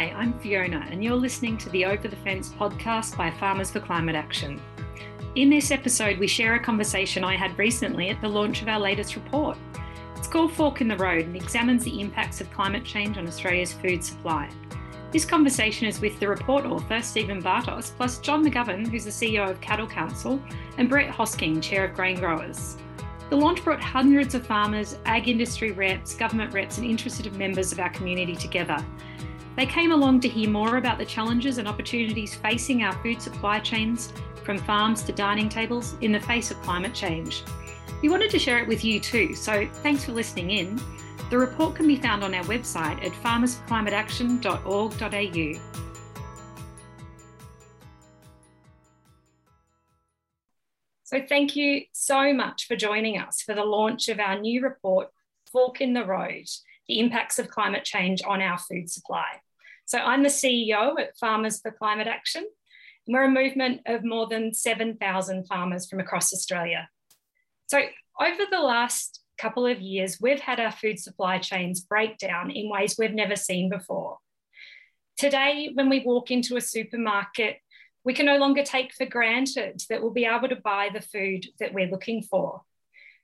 Hi, I'm Fiona, and you're listening to the Over the Fence podcast by Farmers for Climate Action. In this episode, we share a conversation I had recently at the launch of our latest report. It's called Fork in the Road and examines the impacts of climate change on Australia's food supply. This conversation is with the report author, Stephen Bartos, plus John McGovern, who's the CEO of Cattle Council, and Brett Hosking, Chair of Grain Growers. The launch brought hundreds of farmers, ag industry reps, government reps, and interested members of our community together. They came along to hear more about the challenges and opportunities facing our food supply chains, from farms to dining tables, in the face of climate change. We wanted to share it with you too, so thanks for listening in. The report can be found on our website at farmersforclimateaction.org.au. So, thank you so much for joining us for the launch of our new report, Fork in the Road The Impacts of Climate Change on Our Food Supply. So I'm the CEO at Farmers for Climate Action. And we're a movement of more than 7,000 farmers from across Australia. So over the last couple of years, we've had our food supply chains break down in ways we've never seen before. Today, when we walk into a supermarket, we can no longer take for granted that we'll be able to buy the food that we're looking for.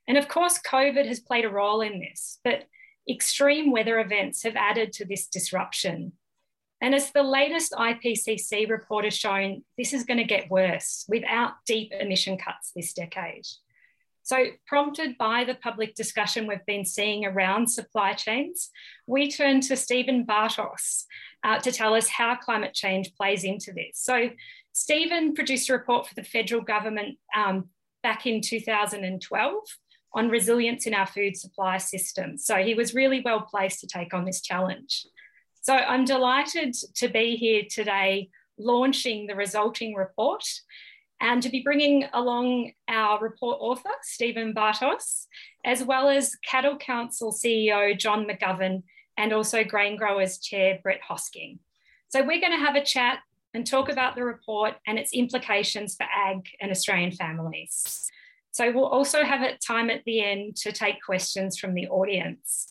And of course, COVID has played a role in this, but extreme weather events have added to this disruption. And as the latest IPCC report has shown, this is going to get worse without deep emission cuts this decade. So, prompted by the public discussion we've been seeing around supply chains, we turn to Stephen Bartos uh, to tell us how climate change plays into this. So, Stephen produced a report for the federal government um, back in 2012 on resilience in our food supply system. So, he was really well placed to take on this challenge. So I'm delighted to be here today launching the resulting report and to be bringing along our report author, Stephen Bartos, as well as Cattle Council CEO John McGovern and also Grain Growers Chair Brett Hosking. So we're going to have a chat and talk about the report and its implications for ag and Australian families. So we'll also have a time at the end to take questions from the audience.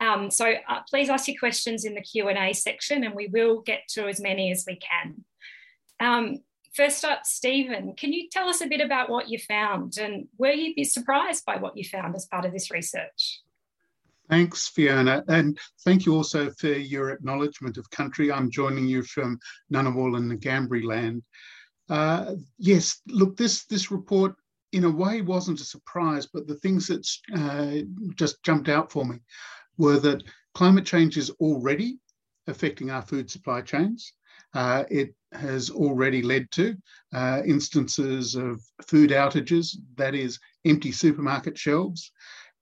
Um, so uh, please ask your questions in the Q&A section and we will get to as many as we can. Um, first up, Stephen, can you tell us a bit about what you found and were you surprised by what you found as part of this research? Thanks, Fiona, and thank you also for your acknowledgement of country. I'm joining you from Ngunnawal and Ngambri land. Uh, yes, look, this this report in a way wasn't a surprise, but the things that uh, just jumped out for me were that climate change is already affecting our food supply chains. Uh, it has already led to uh, instances of food outages, that is, empty supermarket shelves,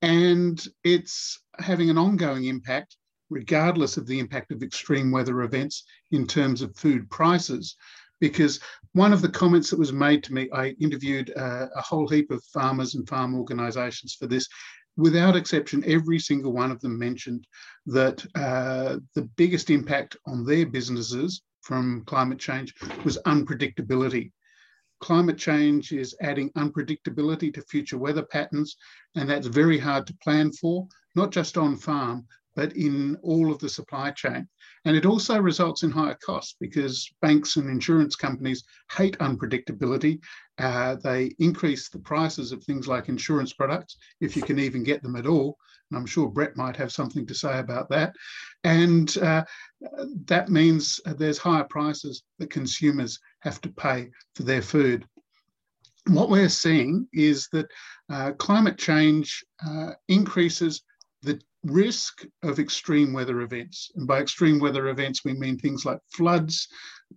and it's having an ongoing impact, regardless of the impact of extreme weather events, in terms of food prices. Because one of the comments that was made to me, I interviewed uh, a whole heap of farmers and farm organisations for this, without exception, every single one of them mentioned that uh, the biggest impact on their businesses from climate change was unpredictability. Climate change is adding unpredictability to future weather patterns, and that's very hard to plan for, not just on farm, but in all of the supply chain. And it also results in higher costs because banks and insurance companies hate unpredictability. Uh, they increase the prices of things like insurance products, if you can even get them at all. And I'm sure Brett might have something to say about that. And uh, that means there's higher prices that consumers have to pay for their food. What we're seeing is that uh, climate change uh, increases the risk of extreme weather events. And by extreme weather events, we mean things like floods,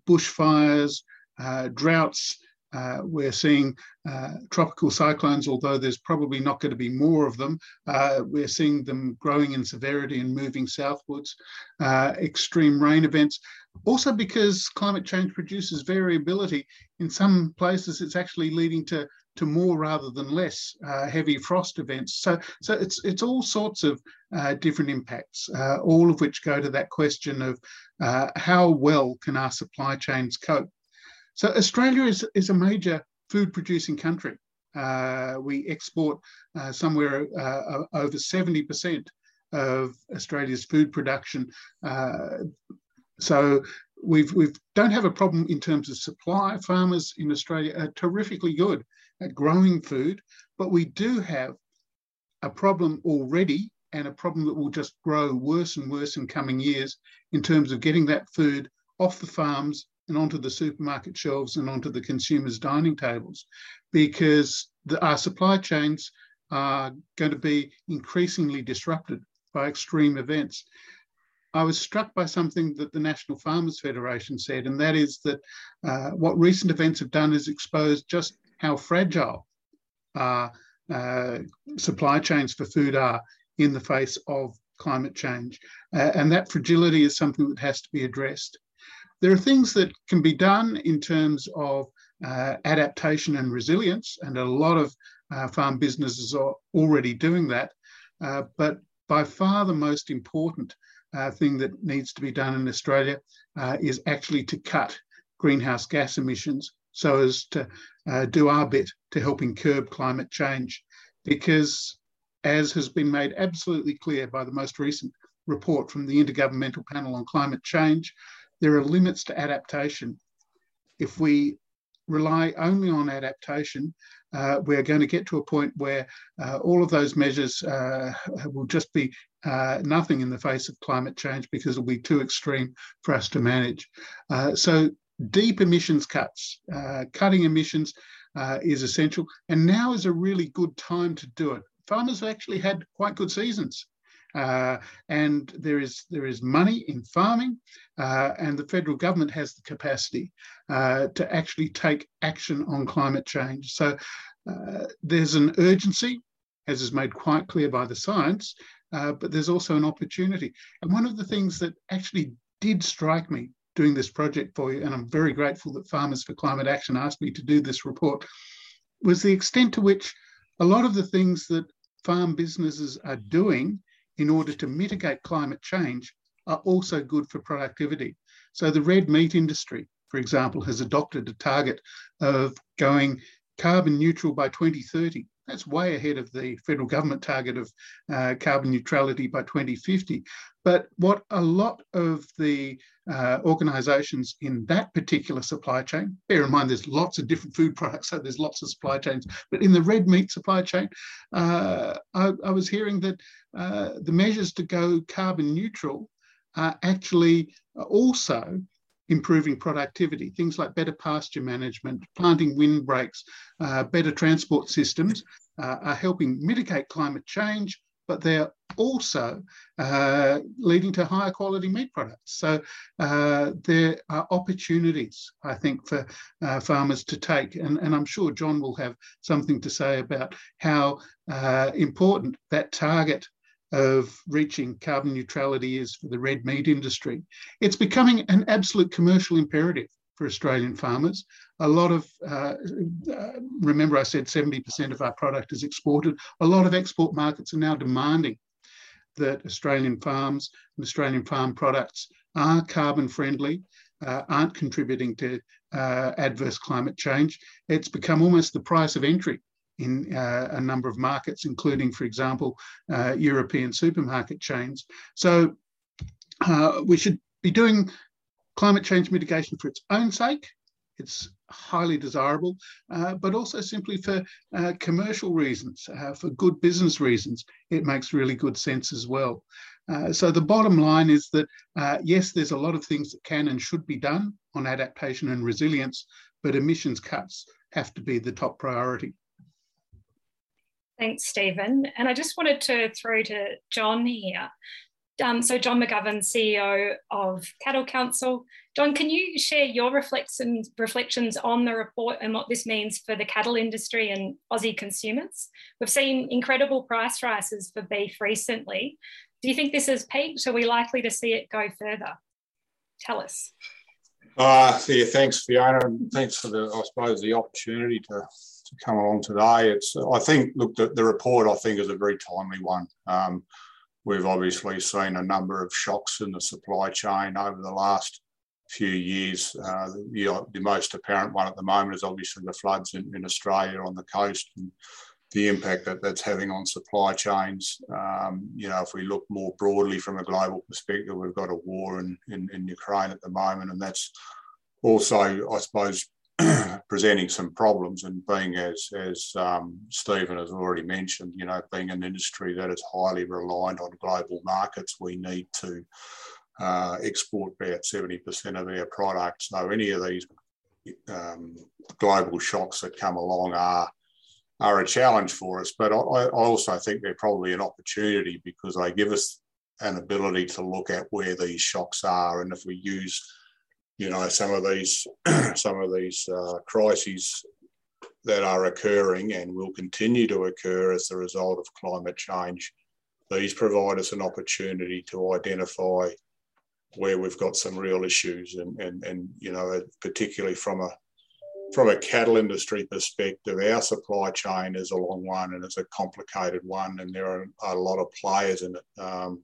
bushfires, uh, droughts. Uh, we're seeing uh, tropical cyclones, although there's probably not going to be more of them. Uh, we're seeing them growing in severity and moving southwards. Uh, extreme rain events. Also, because climate change produces variability, in some places it's actually leading to to more rather than less uh, heavy frost events. So, so it's it's all sorts of uh, different impacts, uh, all of which go to that question of uh, how well can our supply chains cope. So Australia is is a major food producing country. Uh, we export uh, somewhere over seventy percent of Australia's food production so we've we've don't have a problem in terms of supply. Farmers in Australia are terrifically good at growing food, but we do have a problem already and a problem that will just grow worse and worse in coming years in terms of getting that food off the farms and onto the supermarket shelves and onto the consumers' dining tables because the, our supply chains are going to be increasingly disrupted by extreme events. I was struck by something that the National Farmers Federation said, and that is that uh, what recent events have done is exposed just how fragile our uh, supply chains for food are in the face of climate change. Uh, and that fragility is something that has to be addressed. There are things that can be done in terms of uh, adaptation and resilience, and a lot of uh, farm businesses are already doing that. Uh, but by far the most important uh, thing that needs to be done in Australia uh, is actually to cut greenhouse gas emissions so as to uh, do our bit to helping curb climate change. Because, as has been made absolutely clear by the most recent report from the Intergovernmental Panel on Climate Change, there are limits to adaptation. If we rely only on adaptation, uh, we're going to get to a point where uh, all of those measures uh, will just be uh, nothing in the face of climate change because it'll be too extreme for us to manage. Uh, so deep emissions cuts, uh, cutting emissions is essential. And now is a really good time to do it. Farmers have actually had quite good seasons. Uh, and there is there is money in farming, uh, and the federal government has the capacity uh, to actually take action on climate change. So uh, there's an urgency, as is made quite clear by the science, uh, but there's also an opportunity. And one of the things that actually did strike me doing this project for you, and I'm very grateful that Farmers for Climate Action asked me to do this report, was the extent to which a lot of the things that farm businesses are doing in order to mitigate climate change are also good for productivity. So the red meat industry, for example, has adopted a target of going carbon neutral by 2030. That's way ahead of the federal government target of uh, carbon neutrality by 2050. But what a lot of the uh, organisations in that particular supply chain, bear in mind there's lots of different food products, so there's lots of supply chains, but in the red meat supply chain, uh, I, I, was hearing that uh, the measures to go carbon neutral are actually also improving productivity. Things like better pasture management, planting windbreaks, uh, better transport systems uh, are helping mitigate climate change, but they're also uh, leading to higher quality meat products. So uh, there are opportunities, I think, for uh, farmers to take. And, and, I'm sure John will have something to say about how uh, important that target of reaching carbon neutrality is for the red meat industry. It's becoming an absolute commercial imperative for Australian farmers. A lot of, uh, uh, remember I said 70% of our product is exported. A lot of export markets are now demanding that Australian farms and Australian farm products are carbon friendly, uh, aren't contributing to uh, adverse climate change. It's become almost the price of entry in uh, a number of markets, including, for example, uh, European supermarket chains. So uh, we should be doing climate change mitigation for its own sake. It's highly desirable, uh, but also simply for uh, commercial reasons, uh, for good business reasons. It makes really good sense as well. so the bottom line is that yes, there's a lot of things that can and should be done on adaptation and resilience, but emissions cuts have to be the top priority. Thanks, Stephen. And I just wanted to throw to John here. Um, so, John McGovern, CEO of Cattle Council. John, can you share your reflections, reflections on the report and what this means for the cattle industry and Aussie consumers? We've seen incredible price rises for beef recently. Do you think this has peaked? Are we likely to see it go further? Tell us. Uh, yeah, thanks, Fiona, and thanks for the, I suppose, the opportunity to to come along today. It's I think look the, the report I think is a very timely one. Um, we've obviously seen a number of shocks in the supply chain over the last few years. Uh, the, the, most apparent one at the moment is obviously the floods in, in Australia on the coast and the impact that that's having on supply chains. Um, you know, if we look more broadly from a global perspective, we've got a war in, in, in Ukraine at the moment, and that's also, I suppose, presenting some problems and being as as um, Stephen has already mentioned, you know, being an industry that is highly reliant on global markets, we need to uh, export about 70% of our products. So any of these um, global shocks that come along are are a challenge for us. But I, I also think they're probably an opportunity because they give us an ability to look at where these shocks are, and if we use, you know, some of these some of these uh, crises that are occurring and will continue to occur as a result of climate change, these provide us an opportunity to identify where we've got some real issues and and and you know particularly from a from a cattle industry perspective, our supply chain is a long one and it's a complicated one, and there are a lot of players in it. Um,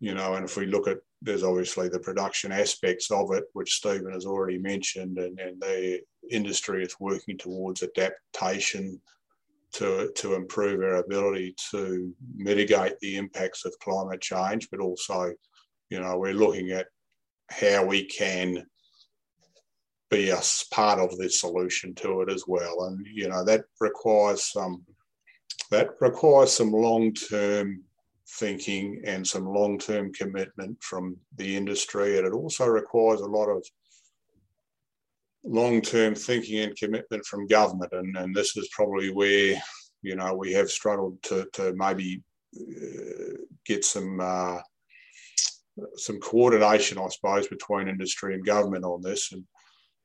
you know, and if we look at there's obviously the production aspects of it, which Stephen has already mentioned, and, and the industry is working towards adaptation to, to improve our ability to mitigate the impacts of climate change, but also, you know, we're looking at how we can be a part of the solution to it as well. And you know that requires some that requires some long term thinking and some long term commitment from the industry, and it also requires a lot of long term thinking and commitment from government. And, and this is probably where you know we have struggled to to maybe uh, get some. Uh, some coordination, I suppose, between industry and government on this. And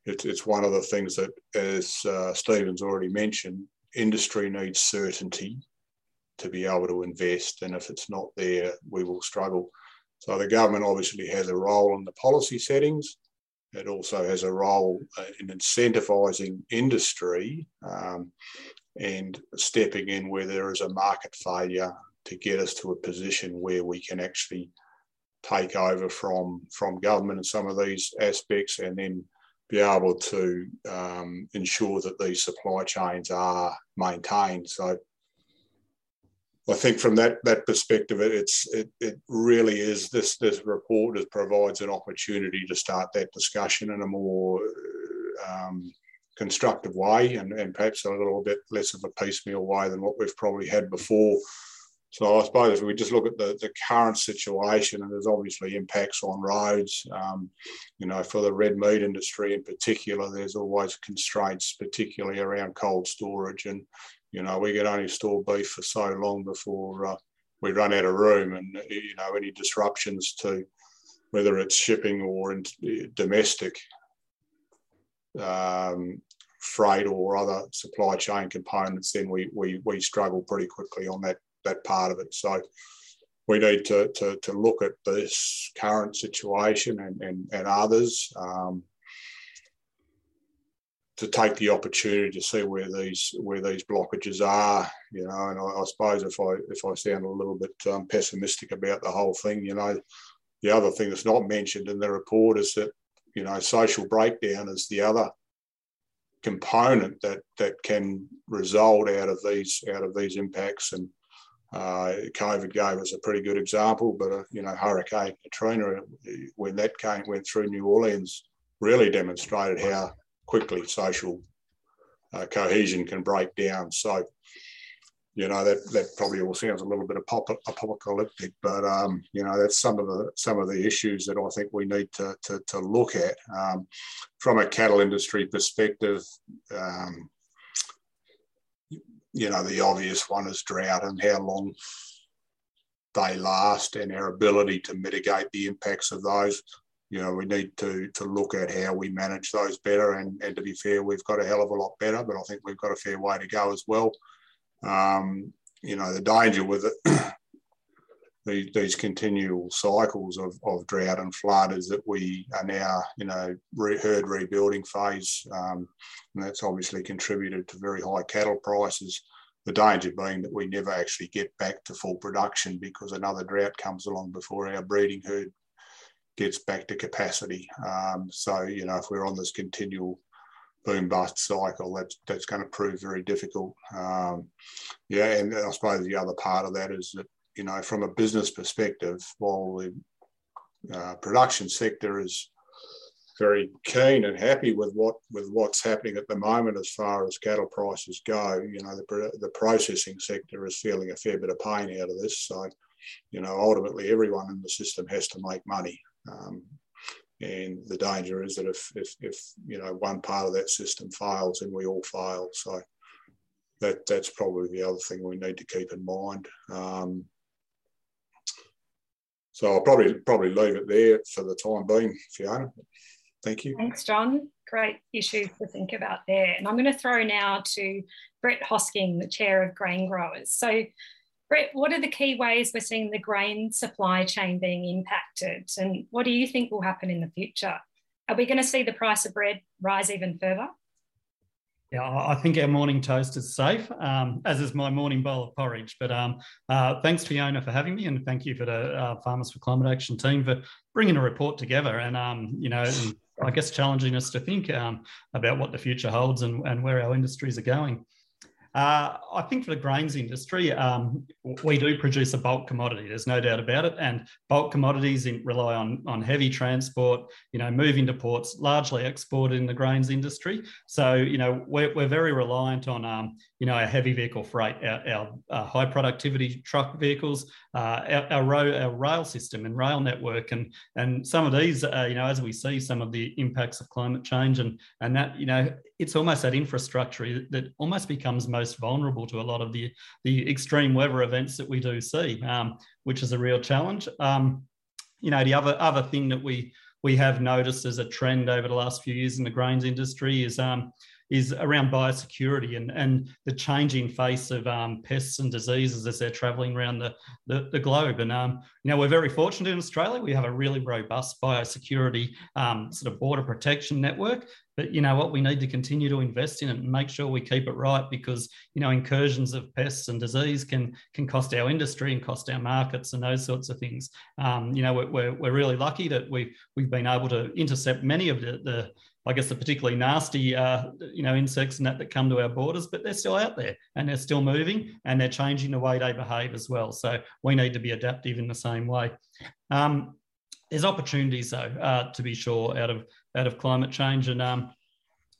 it's, it's one of the things that, as uh, Stephen's already mentioned, industry needs certainty to be able to invest. And if it's not there, we will struggle. So the government obviously has a role in the policy settings. It also has a role uh, in incentivising industry um, and stepping in where there is a market failure to get us to a position where we can actually take over from from government in some of these aspects and then be able to um, ensure that these supply chains are maintained. So I think from that that perspective, it's it, it really is this this report is, provides an opportunity to start that discussion in a more um, constructive way and, and perhaps a little bit less of a piecemeal way than what we've probably had before. So I suppose if we just look at the, the current situation, and there's obviously impacts on roads, um, you know, for the red meat industry in particular, there's always constraints, particularly around cold storage. And, you know, we can only store beef for so long before uh, we run out of room. And, you know, any disruptions to whether it's shipping or in, domestic um, freight or other supply chain components, then we, we, we struggle pretty quickly on that that part of it. So we need to, to, to look at this current situation and, and, and others um, to take the opportunity to see where these where these blockages are, you know. And I, I suppose if I if I sound a little bit um, pessimistic about the whole thing, you know, the other thing that's not mentioned in the report is that you know social breakdown is the other component that that can result out of these out of these impacts and uh, COVID gave us a pretty good example, but uh, you know Hurricane Katrina, when that came went through New Orleans, really demonstrated how quickly social uh, cohesion can break down. So, you know that that probably all sounds a little bit apocalyptic, but um, you know that's some of the some of the issues that I think we need to to, to look at um, from a cattle industry perspective. Um, you know, the obvious one is drought and how long they last and our ability to mitigate the impacts of those. You know, we need to to look at how we manage those better. And, and to be fair, we've got a hell of a lot better, but I think we've got a fair way to go as well. Um, you know, the danger with it, these, these continual cycles of, of drought and flood is that we are now, you know, re- herd rebuilding phase. Um, and that's obviously contributed to very high cattle prices. The danger being that we never actually get back to full production because another drought comes along before our breeding herd gets back to capacity. Um, so, you know, if we're on this continual boom bust cycle. That's that's going to prove very difficult. Um, yeah, and I suppose the other part of that is that you know from a business perspective, while the uh, production sector is very keen and happy with what with what's happening at the moment as far as cattle prices go. You know, the the processing sector is feeling a fair bit of pain out of this. So, you know, ultimately everyone in the system has to make money. Um, and the danger is that if, if, if you know one part of that system fails, then we all fail. So that that's probably the other thing we need to keep in mind. Um, so I'll probably probably leave it there for the time being, Fiona. Thank you. Thanks, John. Great issue to think about there. And I'm going to throw now to Brett Hosking, the chair of Grain Growers. So Brett, what are the key ways we're seeing the grain supply chain being impacted? And what do you think will happen in the future? Are we going to see the price of bread rise even further? Yeah, I think our morning toast is safe, um, as is my morning bowl of porridge. But um, uh, thanks, Fiona, for having me, and thank you for the uh, Farmers for Climate Action team for bringing a report together. And um, you know, and I guess challenging us to think um, about what the future holds and, and where our industries are going. Uh, I think for the grains industry, um, we do produce a bulk commodity. There's no doubt about it. And bulk commodities in, rely on, on heavy transport, you know, moving to ports, largely exported in the grains industry. So, you know, we're, we're very reliant on, um, you know, our heavy vehicle freight, our, our uh, high productivity truck vehicles, uh, our, our, our rail system and rail network. And, and some of these, uh, you know, as we see some of the impacts of climate change and, and that, you know, it's almost that infrastructure that almost becomes most vulnerable to a lot of the, the extreme weather events that we do see, um, which is a real challenge. Um, you know, the other other thing that we we have noticed as a trend over the last few years in the grains industry is um, is around biosecurity and, and the changing face of um, pests and diseases as they're traveling around the, the, the globe. And, um, you know, we're very fortunate in Australia. We have a really robust biosecurity um, sort of border protection network. But you know what, we need to continue to invest in it and make sure we keep it right because you know incursions of pests and disease can can cost our industry and cost our markets and those sorts of things. Um, you know, we're, we're really lucky that we've we've been able to intercept many of the, the I guess the particularly nasty, uh, you know, insects and that that come to our borders, but they're still out there and they're still moving and they're changing the way they behave as well. So we need to be adaptive in the same way. Um, there's opportunities though, uh, to be sure, out of out of climate change and um,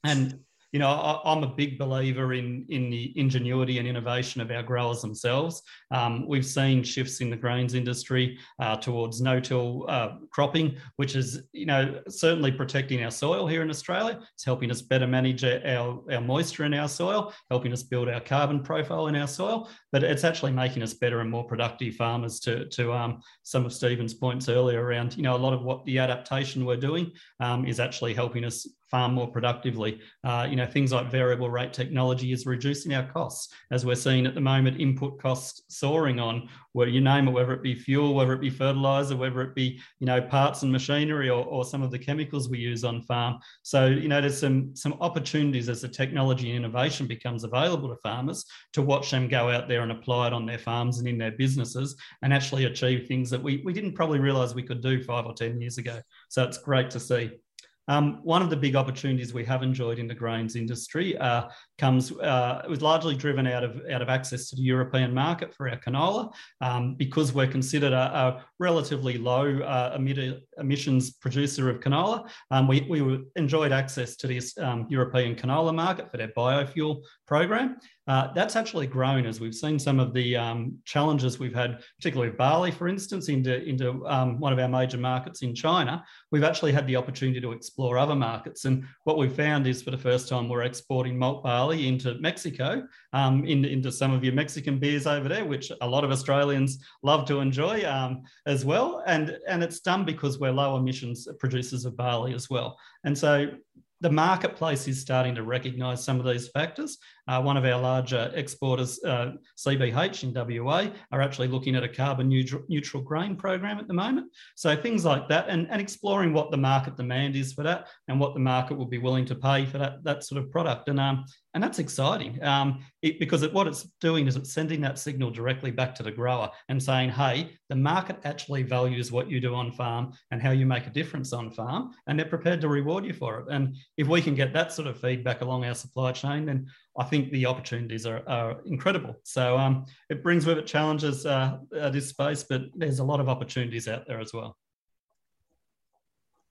and you know, I, am a big believer in in the ingenuity and innovation of our growers themselves. Um, we've seen shifts in the grains industry uh, towards no-till uh, cropping, which is, you know, certainly protecting our soil here in Australia. It's helping us better manage our, our moisture in our soil, helping us build our carbon profile in our soil. But it's actually making us better and more productive farmers. To to um, some of Stephen's points earlier around, you know, a lot of what the adaptation we're doing um, is actually helping us farm more productively. Uh, you know, things like variable rate technology is reducing our costs, as we're seeing at the moment, input costs soaring on where you name it, whether it be fuel, whether it be fertilizer, whether it be, you know, parts and machinery or, or some of the chemicals we use on farm. So, you know, there's some, some opportunities as the technology and innovation becomes available to farmers to watch them go out there and apply it on their farms and in their businesses and actually achieve things that we, we didn't probably realize we could do five or 10 years ago. So it's great to see. Um, one of the big opportunities we have enjoyed in the grains industry uh, comes uh, was largely driven out of out of access to the European market for our canola, um, because we're considered a, a relatively low uh, emissions producer of canola. Um, we, we enjoyed access to this um, European canola market for their biofuel program. Uh, that's actually grown as we've seen some of the um, challenges we've had, particularly barley, for instance, into, into um, one of our major markets in China. We've actually had the opportunity to explore other markets. And what we've found is for the first time, we're exporting malt barley into Mexico, um, in, into some of your Mexican beers over there, which a lot of Australians love to enjoy um, as well. And, and it's done because we're low emissions producers of barley as well. And so the marketplace is starting to recognise some of these factors. Uh, one of our larger exporters, uh, CBH in WA, are actually looking at a carbon neutral, neutral, grain program at the moment. So things like that, and, and exploring what the market demand is for that, and what the market will be willing to pay for that that sort of product. And um, And that's exciting um, it, because it, what it's doing is it's sending that signal directly back to the grower and saying, hey, the market actually values what you do on farm and how you make a difference on farm, and they're prepared to reward you for it. And if we can get that sort of feedback along our supply chain, then I think the opportunities are, are incredible. So um, it brings with it challenges, uh, uh, this space, but there's a lot of opportunities out there as well.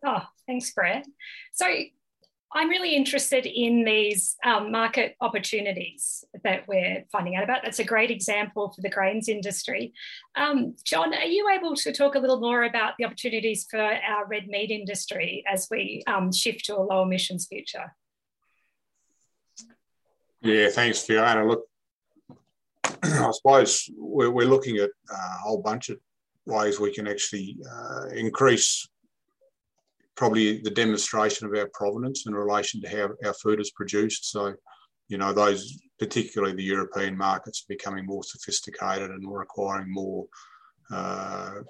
Oh, thanks, Brett. So I'm really interested in these um, market opportunities that we're finding out about. That's a great example for the grains industry. Um, John, are you able to talk a little more about the opportunities for our red meat industry as we um, shift to a low emissions future? Yeah, thanks, Fiona. Look, I suppose we're, we're looking at a whole bunch of ways we can actually uh, increase probably the demonstration of our provenance in relation to how our food is produced. So, you know, those, particularly the European markets, are becoming more sophisticated and requiring more uh,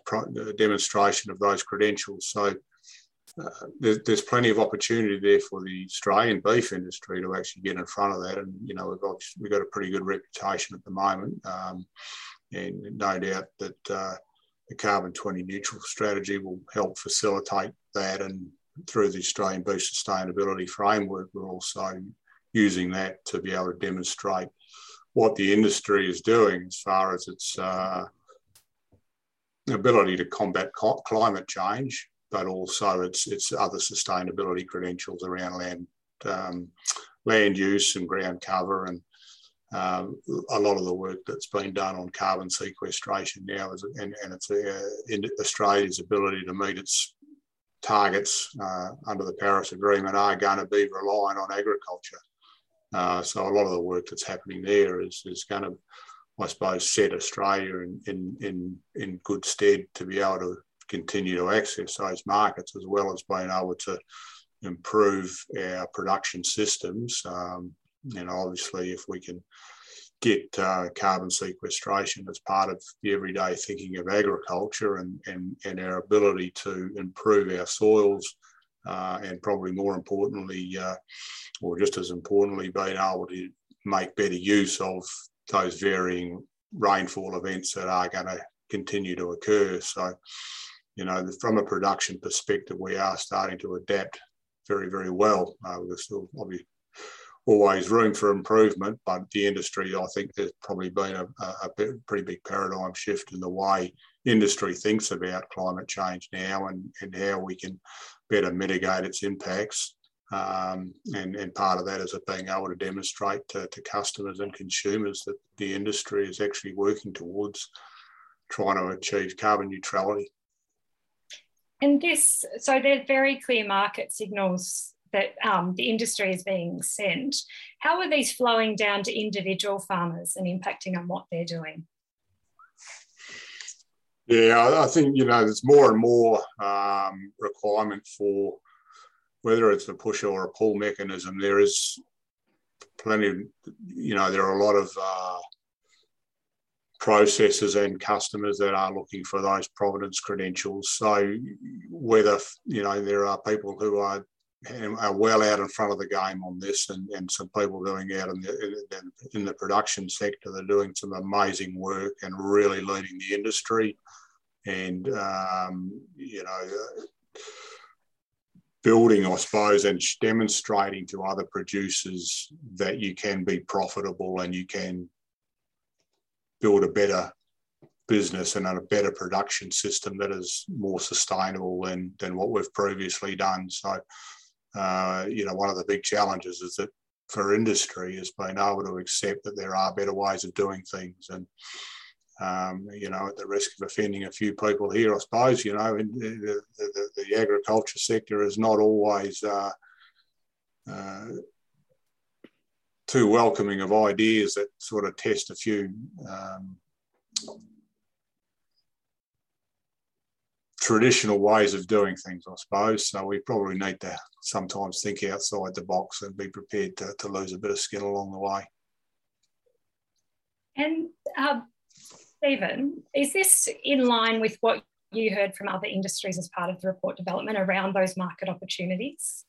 demonstration of those credentials. So, uh, there's, there's plenty of opportunity there for the Australian beef industry to actually get in front of that. And, you know, we've, we've got a pretty good reputation at the moment. Um, and no doubt that uh, the carbon 20 neutral strategy will help facilitate that. And through the Australian Beef Sustainability Framework, we're also using that to be able to demonstrate what the industry is doing as far as its uh, ability to combat climate change, but also its, its other sustainability credentials around land, um, land use and ground cover and um, a lot of the work that's been done on carbon sequestration now is, and, and it's uh, Australia's ability to meet its targets uh, under the Paris Agreement are going to be reliant on agriculture. Uh, so a lot of the work that's happening there is, is going to, I suppose, set Australia in, in, in, in good stead to be able to continue to access those markets as well as being able to improve our production systems um, and obviously, if we can get uh, carbon sequestration as part of the everyday thinking of agriculture and, and, and our ability to improve our soils, uh, and probably more importantly, uh, or just as importantly, being able to make better use of those varying rainfall events that are going to continue to occur. So, you know, from a production perspective, we are starting to adapt very, very well. Uh, we're still obviously always room for improvement, but the industry, I think there's probably been a, a, pretty big paradigm shift in the way industry thinks about climate change now and, and how we can better mitigate its impacts. Um, and, and part of that is it being able to demonstrate to, to customers and consumers that the industry is actually working towards trying to achieve carbon neutrality. And this, so there's very clear market signals that um, the industry is being sent. How are these flowing down to individual farmers and impacting on what they're doing? Yeah, I think you know there's more and more um, requirement for whether it's a push or a pull mechanism. There is plenty of you know there are a lot of uh, and customers that are looking for those provenance credentials. So whether you know there are people who are are well out in front of the game on this, and, and some people doing out in the in the production sector. They're doing some amazing work and really leading the industry, and um, you know. building, I suppose, and demonstrating to other producers that you can be profitable and you can build a better business and a better production system that is more sustainable than than what we've previously done. So uh, you know, one of the big challenges is that for industry is being able to accept that there are better ways of doing things. And, um, you know, at the risk of offending a few people here, I suppose, you know, the, the, the agriculture sector is not always uh, uh, too welcoming of ideas that sort of test a few um, traditional ways of doing things, I suppose. So we probably need to sometimes think outside the box and be prepared to, to lose a bit of skin along the way. And uh, Stephen, is this in line with what you heard from other industries as part of the report development around those market opportunities?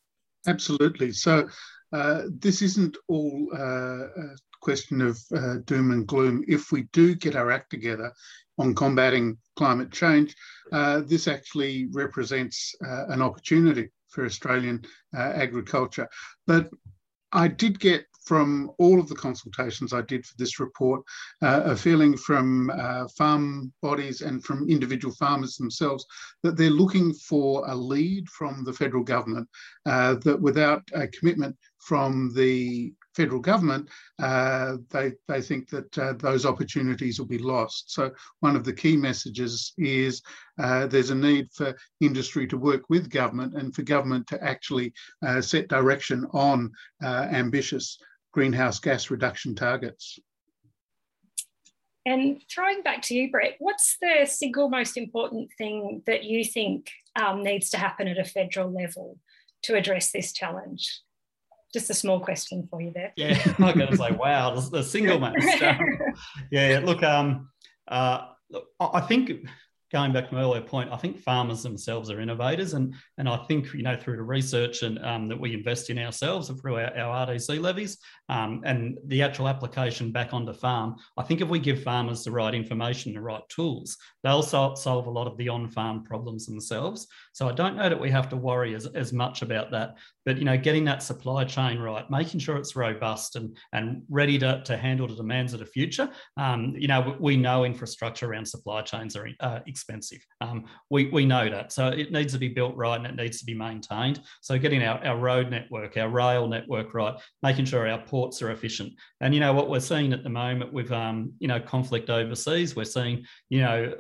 Absolutely. So uh, this isn't all uh, a question of uh, doom and gloom. If we do get our act together on combating climate change, uh, this actually represents uh, an opportunity for Australian agriculture. But I did get from all of the consultations I did for this report, uh, a feeling from uh, farm bodies and from individual farmers themselves that they're looking for a lead from the federal government, uh, that without a commitment from the federal government, uh, they, they think that uh, those opportunities will be lost. So one of the key messages is uh, there's a need for industry to work with government and for government to actually uh, set direction on uh, ambitious greenhouse gas reduction targets. And throwing back to you, Brett, what's the single most important thing that you think um, needs to happen at a federal level to address this challenge? Just a small question for you there. Yeah, I'm not going to say, wow, the single. Um, yeah, look, um, uh, look, I think going back to my earlier point, I think farmers themselves are innovators, and and I think you know through the research and um, that we invest in ourselves through our, our RDC levies um, and the actual application back onto farm, I think if we give farmers the right information, the right tools, they'll sol- solve a lot of the on-farm problems themselves. So I don't know that we have to worry as, as much about that, but you know getting that supply chain right, making sure it's robust and and ready to, to handle the demands of the future. Um, you know we know infrastructure around supply chains are uh, expensive. Um, we, we know that. So it needs to be built right and it needs to be maintained. So getting our, our road network, our rail network right, making sure our ports are efficient. And, you know, what we're seeing at the moment with, um, you know, conflict overseas, we're seeing, you know,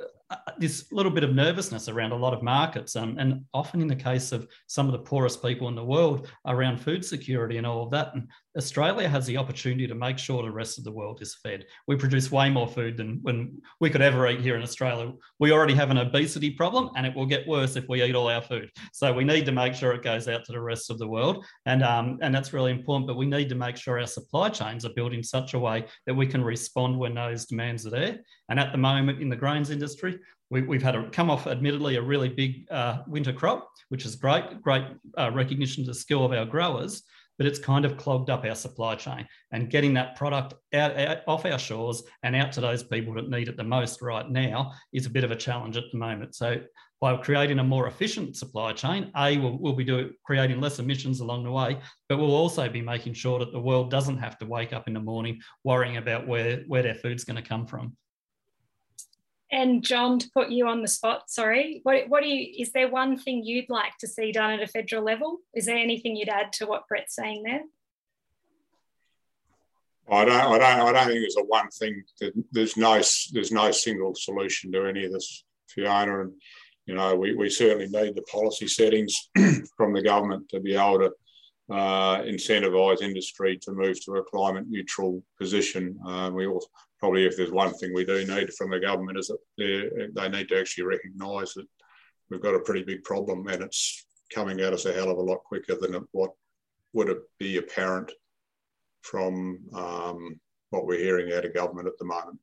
this little bit of nervousness around a lot of markets, um, and often in the case of some of the poorest people in the world around food security and all of that. And Australia has the opportunity to make sure the rest of the world is fed. We produce way more food than when we could ever eat here in Australia. We already have an obesity problem, and it will get worse if we eat all our food. So we need to make sure it goes out to the rest of the world, and um, and that's really important. But we need to make sure our supply chains are built in such a way that we can respond when those demands are there. And at the moment in the grains industry, we, have had a, come off, admittedly, a really big uh, winter crop, which is great, great uh, recognition of the skill of our growers, but it's kind of clogged up our supply chain. And getting that product out, out off our shores and out to those people that need it the most right now is a bit of a challenge at the moment. So by creating a more efficient supply chain, A, we'll, we'll be doing, creating less emissions along the way, but we'll also be making sure that the world doesn't have to wake up in the morning worrying about where, where their food's going to come from. And John, to put you on the spot, sorry, what, what do you, is there one thing you'd like to see done at a federal level? Is there anything you'd add to what Brett's saying there? I don't, I don't, I don't think there's a one thing. There's no, there's no single solution to any of this, Fiona. And you know, we, we certainly need the policy settings from the government to be able to uh, incentivise industry to move to a climate neutral position. Uh, we also, probably if there's one thing we do need from the government is that they need to actually recognise that we've got a pretty big problem and it's coming at us a hell of a lot quicker than what would it be apparent from um, what we're hearing out of government at the moment.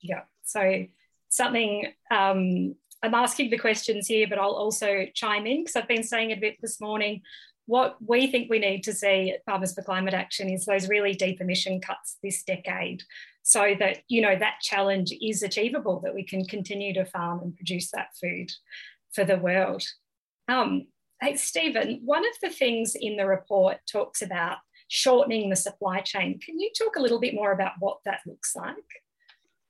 Yeah, so something um, I'm asking the questions here, but I'll also chime in because I've been saying it a bit this morning what we think we need to see at Farmers for Climate Action is those really deep emission cuts this decade so that you know that challenge is achievable that we can continue to farm and produce that food for the world. Um, hey stephen one of the things in the report talks about shortening the supply chain. Can you talk a little bit more about what that looks like?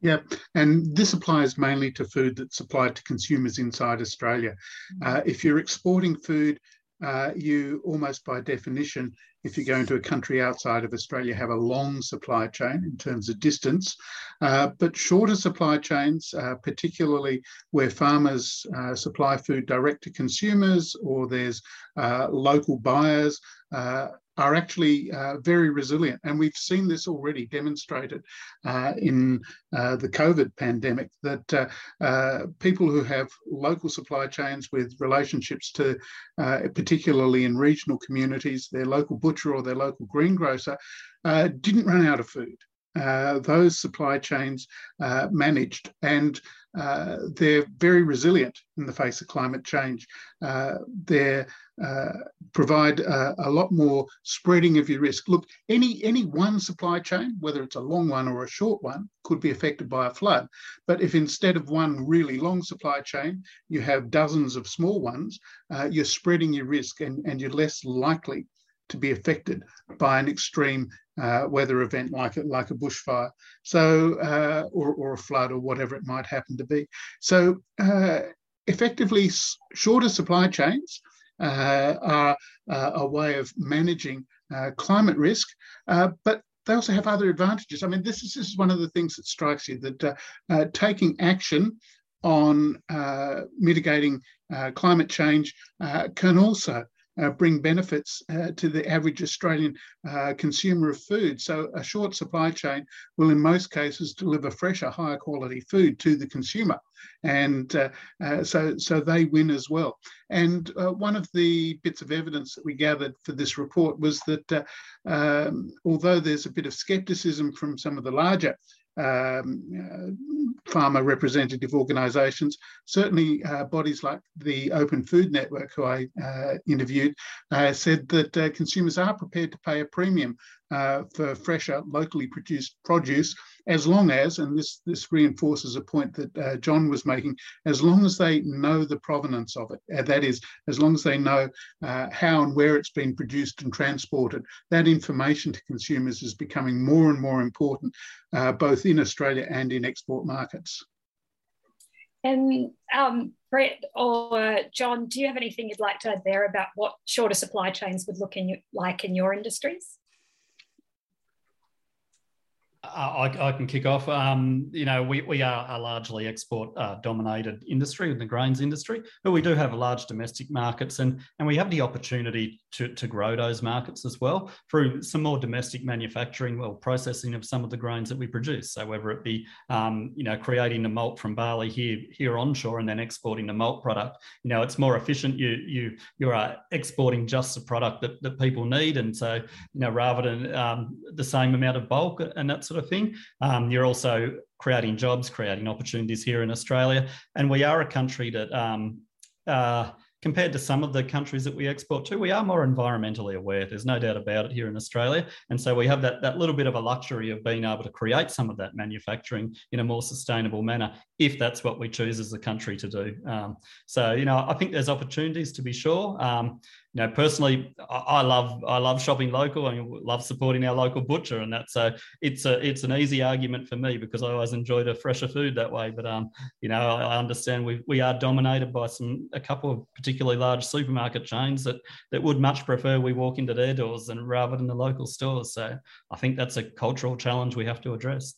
Yeah, and this applies mainly to food that's supplied to consumers inside Australia. Uh, if you're exporting food, uh, you almost by definition, if you go into a country outside of Australia, have a long supply chain in terms of distance, uh, but shorter supply chains, uh, particularly where farmers uh, supply food direct to consumers or there's uh, local buyers, uh, are actually uh, very resilient. And we've seen this already demonstrated uh, in uh, the COVID pandemic that uh, uh, people who have local supply chains with relationships to, uh, particularly in regional communities, their local butcher or their local greengrocer, didn't run out of food. those supply chains managed and uh, they're very resilient in the face of climate change. Uh, they uh, provide a lot more spreading of your risk. Look, any any one supply chain, whether it's a long one or a short one, could be affected by a flood. But if instead of one really long supply chain, you have dozens of small ones, uh, you're spreading your risk and, and you're less likely to be affected by an extreme uh, weather event like a, like a bushfire, so uh, or, or a flood or whatever it might happen to be. So uh, effectively, shorter supply chains uh, are uh, a way of managing uh, climate risk, but they also have other advantages. I mean, this is, this is one of the things that strikes you that taking action on mitigating climate change can also uh, bring benefits uh, to the average Australian uh, consumer of food. So a short supply chain will in most cases deliver fresher, higher quality food to the consumer. And uh, uh, so, so they win as well. And uh, one of the bits of evidence that we gathered for this report was that um, although there's a bit of skepticism from some of the larger um, uh, farmer representative organisations. Certainly, uh, bodies like the Open Food Network, who I uh, interviewed, uh, said that uh, consumers are prepared to pay a premium uh, for fresher, locally produced produce, as long as, and this, this reinforces a point that uh, John was making, as long as they know the provenance of it. Uh, that is, as long as they know uh, how and where it's been produced and transported. That information to consumers is becoming more and more important, uh, both in Australia and in export markets. And um, Brett or John, do you have anything you'd like to add there about what shorter supply chains would look in, like in your industries? I, I, can kick off. Um, you know, we, we are a largely export uh, dominated industry in the grains industry, but we do have a large domestic markets and, and we have the opportunity to, to grow those markets as well through some more domestic manufacturing, well, processing of some of the grains that we produce. So whether it be, um, you know, creating the malt from barley here, here onshore and then exporting the malt product, you know, it's more efficient. You, you, you are exporting just the product that, that people need. And so, you know, rather than um, the same amount of bulk and that's sort of thing. Um, you're also creating jobs, creating opportunities here in Australia. And we are a country that, um, uh, compared to some of the countries that we export to, we are more environmentally aware. There's no doubt about it here in Australia. And so we have that, that little bit of a luxury of being able to create some of that manufacturing in a more sustainable manner, if that's what we choose as a country to do. Um, so, you know, I think there's opportunities to be sure. Um, you know, personally, I, love I love shopping local and love supporting our local butcher, and that's a it's a it's an easy argument for me because I always enjoy the fresher food that way. But um, you know, I understand we we are dominated by some a couple of particularly large supermarket chains that that would much prefer we walk into their doors than rather than the local stores. So I think that's a cultural challenge we have to address.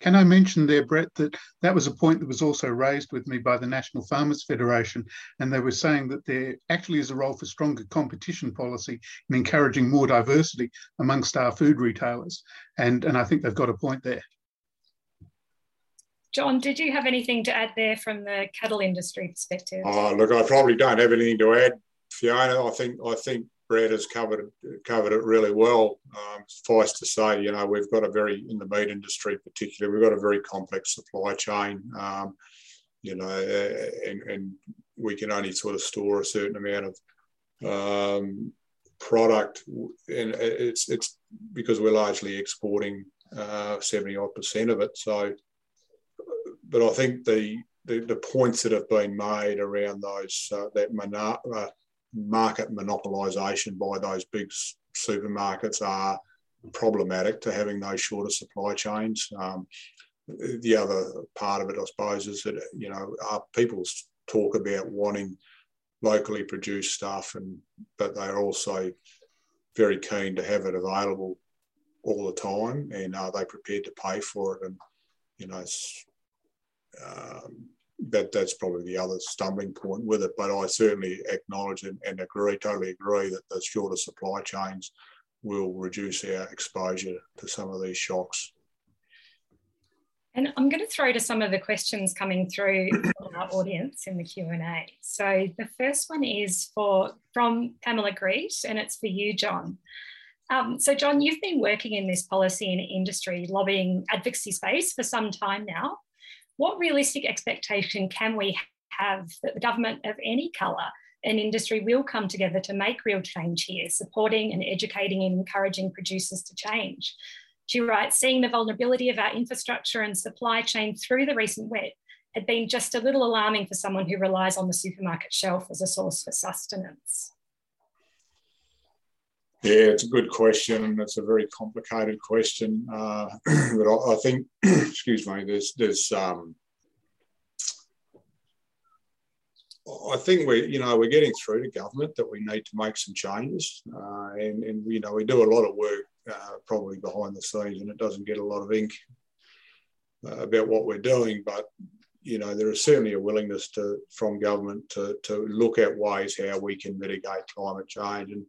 Can I mention there, Brett, that that was a point that was also raised with me by the National Farmers Federation, and they were saying that there actually is a role for stronger competition policy in encouraging more diversity amongst our food retailers, and and I think they've got a point there. John, did you have anything to add there from the cattle industry perspective? Oh, look, I probably don't have anything to add, Fiona. I think I think Brett has covered covered it really well. Um, suffice to say, you know, we've got a very in the meat industry, particularly, we've got a very complex supply chain. Um, you know, and, and, we can only sort of store a certain amount of um, product, and it's it's because we're largely exporting uh, seventy odd percent of it. So, but I think the the, the points that have been made around those uh, that uh, market monopolisation by those big supermarkets are problematic to having those shorter supply chains. Um, the other part of it, I suppose, is that you know people talk about wanting locally produced stuff, and but they're also very keen to have it available all the time, and are they prepared to pay for it? And you know, um, that that's probably the other stumbling point with it. But I certainly acknowledge and, and agree, totally agree that the shorter supply chains will reduce our exposure to some of these shocks. And I'm going to throw to some of the questions coming through from our audience in the Q&A. So the first one is for from Pamela Greet, and it's for you, John. Um, so John, you've been working in this policy and industry lobbying advocacy space for some time now. What realistic expectation can we have that the government of any colour and industry will come together to make real change here, supporting and educating and encouraging producers to change? She writes, seeing the vulnerability of our infrastructure and supply chain through the recent wet had been just a little alarming for someone who relies on the supermarket shelf as a source for sustenance. Yeah, it's a good question, and it's a very complicated question. Uh, but I, I, think, excuse me, there's there's um, I think we, you know, we're getting through to government that we need to make some changes, uh, and and you know, we do a lot of work uh, probably behind the scenes, and it doesn't get a lot of ink uh, about what we're doing. But you know, there is certainly a willingness to from government to to look at ways how we can mitigate climate change, and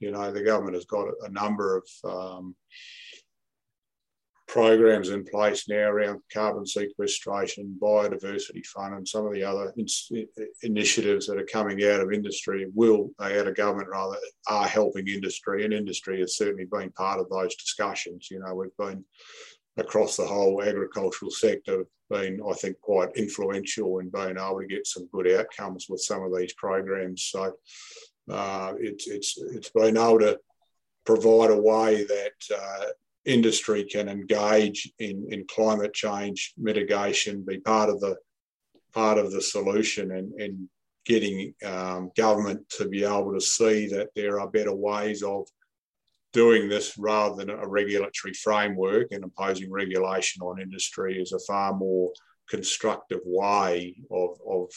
you know, the government has got a number of um, programs in place now around carbon sequestration, biodiversity fund, and some of the other in- initiatives that are coming out of industry will, out of government rather, are helping industry. And industry has certainly been part of those discussions. You know, we've been across the whole agricultural sector been, I think, quite influential in being able to get some good outcomes with some of these programs. So uh, it's it's it's been able to provide a way that uh, industry can engage in, in climate change mitigation, be part of the part of the solution, and, and getting um, government to be able to see that there are better ways of doing this rather than a regulatory framework and imposing regulation on industry is a far more constructive way of, of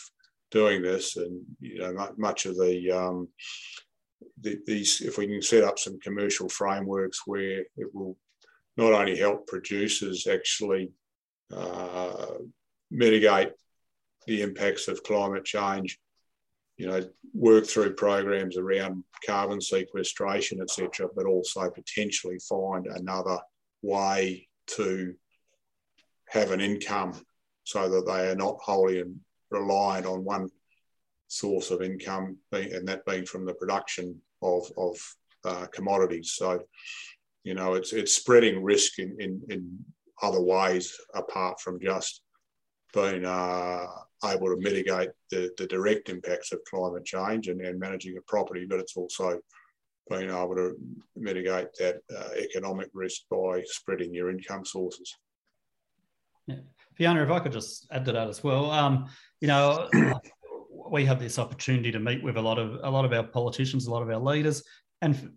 doing this. And you know, much of the, um, the, these, if we can set up some commercial frameworks where it will not only help producers actually uh, mitigate the impacts of climate change, you know, work through programs around carbon sequestration, etc., but also potentially find another way to have an income so that they are not wholly reliant on one source of income, and that being from the production of, of uh, commodities. So you know, it's it's spreading risk in in, in other ways apart from just being uh, able to mitigate the, the direct impacts of climate change and, and managing a property, but it's also being able to mitigate that uh, economic risk by spreading your income sources. Yeah. Fiona, if I could just add to that as well, um, you know, we have this opportunity to meet with a lot of a lot of our politicians, a lot of our leaders, and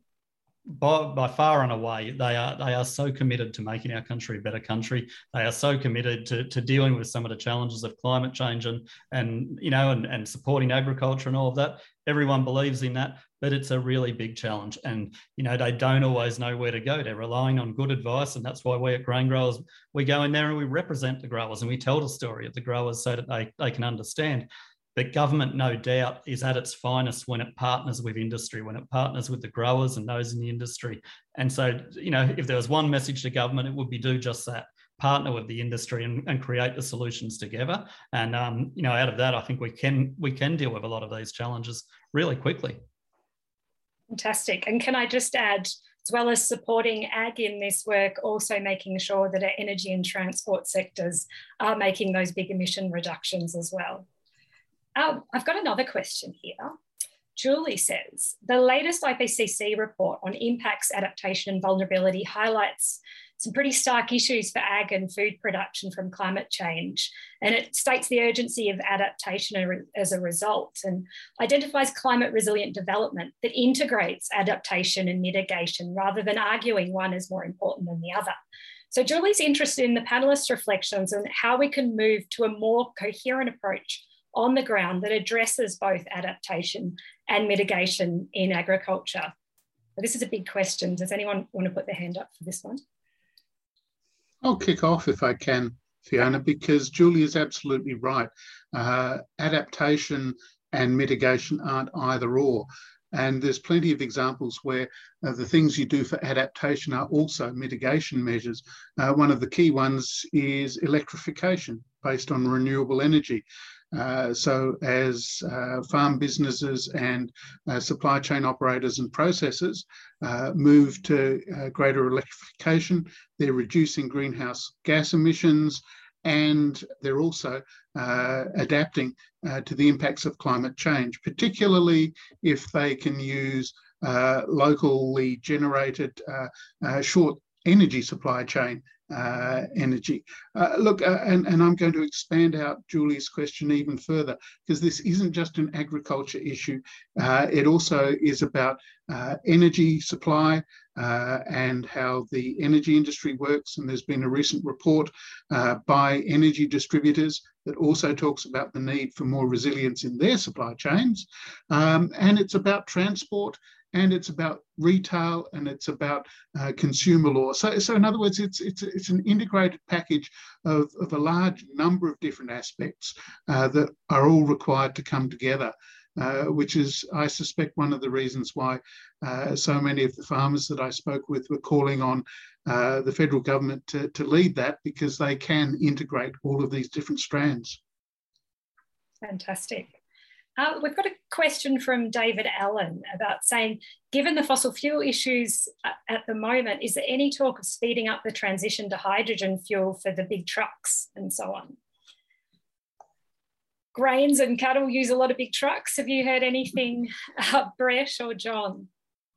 by, by far and away, they are they are so committed to making our country a better country. They are so committed to, to dealing with some of the challenges of climate change and and you know and, and supporting agriculture and all of that. Everyone believes in that, but it's a really big challenge. And you know they don't always know where to go. They're relying on good advice, and that's why we at Grain Growers we go in there and we represent the growers and we tell the story of the growers so that they they can understand. But government, no doubt, is at its finest when it partners with industry, when it partners with the growers and those in the industry. And so, you know, if there was one message to government, it would be do just that partner with the industry and, and create the solutions together. And um, you know, out of that, I think we can we can deal with a lot of these challenges really quickly. Fantastic. And can I just add, as well as supporting ag in this work, also making sure that our energy and transport sectors are making those big emission reductions as well. Um, I've got another question here. Julie says the latest IPCC report on impacts, adaptation, and vulnerability highlights some pretty stark issues for ag and food production from climate change. And it states the urgency of adaptation as a result and identifies climate resilient development that integrates adaptation and mitigation rather than arguing one is more important than the other. So Julie's interested in the panelists' reflections on how we can move to a more coherent approach on the ground that addresses both adaptation and mitigation in agriculture? this is a big question. Does anyone want to put their hand up for this one? I'll kick off if I can, Fiona, because Julie is absolutely right. Uh, adaptation and mitigation aren't either or. And there's plenty of examples where uh, the things you do for adaptation are also mitigation measures. Uh, one of the key ones is electrification based on renewable energy. Uh, so, as uh, farm businesses and uh, supply chain operators and processors uh, move to uh, greater electrification, they're reducing greenhouse gas emissions, and they're also adapting to the impacts of climate change, particularly if they can use locally generated short energy supply chain uh, energy. Uh, look, uh, and, and I'm going to expand out Julie's question even further because this isn't just an agriculture issue. Uh, it also is about uh, energy supply uh, and how the energy industry works. And there's been a recent report by energy distributors that also talks about the need for more resilience in their supply chains. Um, and it's about transport and it's about retail and it's about uh, consumer law. So, so in other words, it's it's it's an integrated package of, of a large number of different aspects uh, that are all required to come together. Uh, which is, I suspect, one of the reasons why uh, so many of the farmers that I spoke with were calling on uh, the federal government to, to lead that because they can integrate all of these different strands. Fantastic. Uh, we've got a question from David Allen about saying, given the fossil fuel issues at the moment, is there any talk of speeding up the transition to hydrogen fuel for the big trucks and so on? Grains and cattle use a lot of big trucks. Have you heard anything, uh, Brett or John?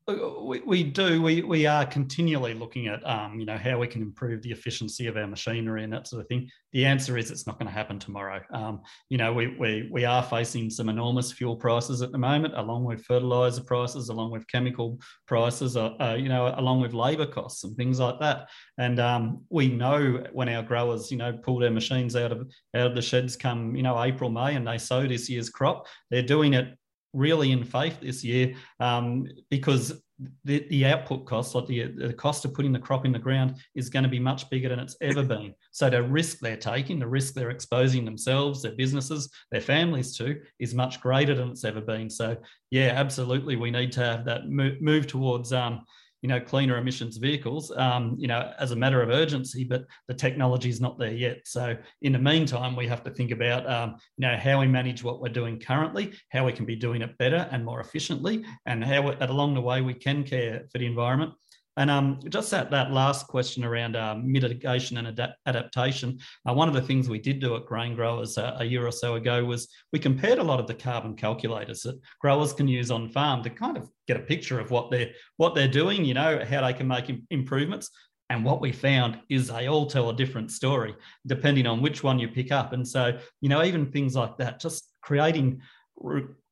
We, we do. We, we are continually looking at, um, you know, how we can improve the efficiency of our machinery and that sort of thing. The answer is it's not going to happen tomorrow. Um, you know, we, we, we are facing some enormous fuel prices at the moment, along with fertilizer prices, along with chemical prices, uh, uh, you know, along with labour costs and things like that. And um, we know when our growers, you know, pull their machines out of out of the sheds come, you know, April, May, and they sow this year's crop, they're doing it really in faith this year um, because the, the output cost, like the, the cost of putting the crop in the ground, is going to be much bigger than it's ever been. So the risk they're taking, the risk they're exposing themselves, their businesses, their families to, is much greater than it's ever been. So yeah, absolutely, we need to have that move, move towards um, you know, cleaner emissions vehicles, um, you know, as a matter of urgency, but the technology is not there yet. So in the meantime, we have to think about, um, you know, how we manage what we're doing currently, how we can be doing it better and more efficiently, and how that along the way we can care for the environment and um, just that, that last question around uh, mitigation and ad- adaptation, uh, one of the things we did do at Grain Growers uh, a year or so ago was we compared a lot of the carbon calculators that growers can use on farm to kind of get a picture of what they're what they're doing, you know, how they can make improvements. And what we found is they all tell a different story depending on which one you pick up. And so, you know, even things like that, just creating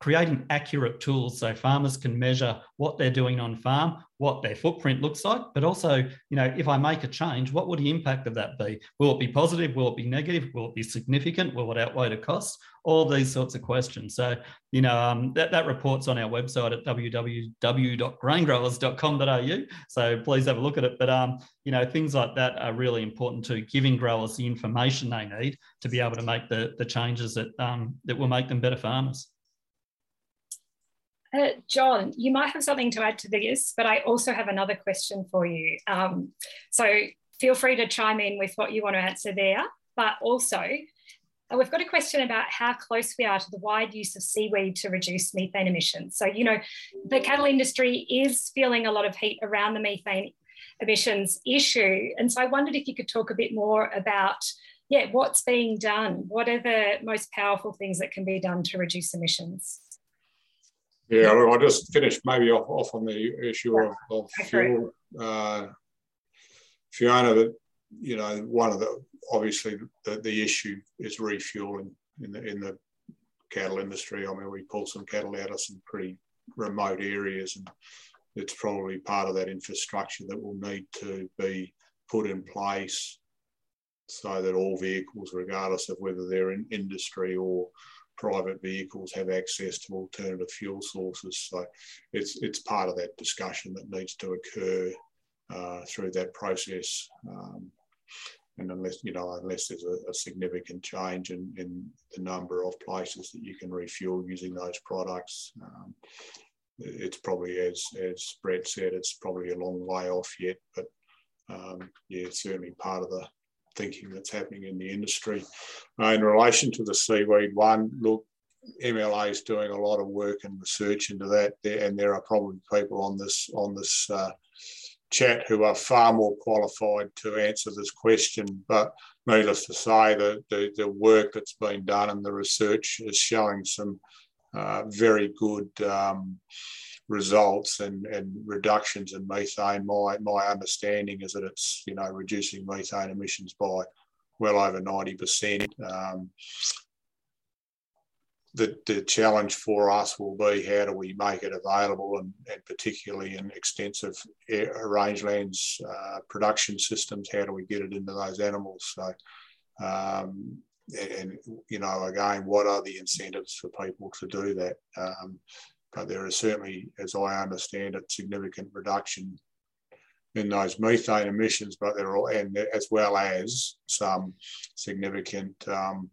creating accurate tools so farmers can measure what they're doing on farm, what their footprint looks like, but also, you know, if I make a change, what would the impact of that be? Will it be positive? Will it be negative? Will it be significant? Will it outweigh the cost? All these sorts of questions. So, you know, um, that, that report's on our website at www.graingrowers.com.au. So please have a look at it. But, um, you know, things like that are really important to giving growers the information they need to be able to make the, the changes that, um, that will make them better farmers. Uh, John, you might have something to add to this, but I also have another question for you. Um, so feel free to chime in with what you want to answer there. But also, uh, we've got a question about how close we are to the wide use of seaweed to reduce methane emissions. So, you know, the cattle industry is feeling a lot of heat around the methane emissions issue. And so I wondered if you could talk a bit more about yeah, what's being done? What are the most powerful things that can be done to reduce emissions? Yeah, I'll just finish maybe off, off on the issue of, of fuel. Uh, Fiona, that you know, one of the obviously the, the issue is refueling in the in the cattle industry. I mean, we pull some cattle out of some pretty remote areas, and it's probably part of that infrastructure that will need to be put in place so that all vehicles, regardless of whether they're in industry or private vehicles have access to alternative fuel sources. So it's it's part of that discussion that needs to occur uh, through that process. Um, and unless you know, unless there's a, a significant change in, in, the number of places that you can refuel using those products, um, it's probably as as Brett said, it's probably a long way off yet. But um, yeah, certainly part of the thinking that's happening in the industry. Uh, in relation to the seaweed one, look, MLA is doing a lot of work and research into that, and there are probably people on this on this uh, chat who are far more qualified to answer this question. But needless to say, the, the, the work that's been done and the research is showing some uh, very good um, results and, and reductions in methane. My, my understanding is that it's you know reducing methane emissions by well over 90%. Um, the, the challenge for us will be how do we make it available and, and particularly in extensive rangelands uh, production systems, how do we get it into those animals? So, um, and, and, you know, again, what are the incentives for people to do that? Um, but there is certainly, as I understand it, significant reduction in those methane emissions, but there are, and as well as some significant um,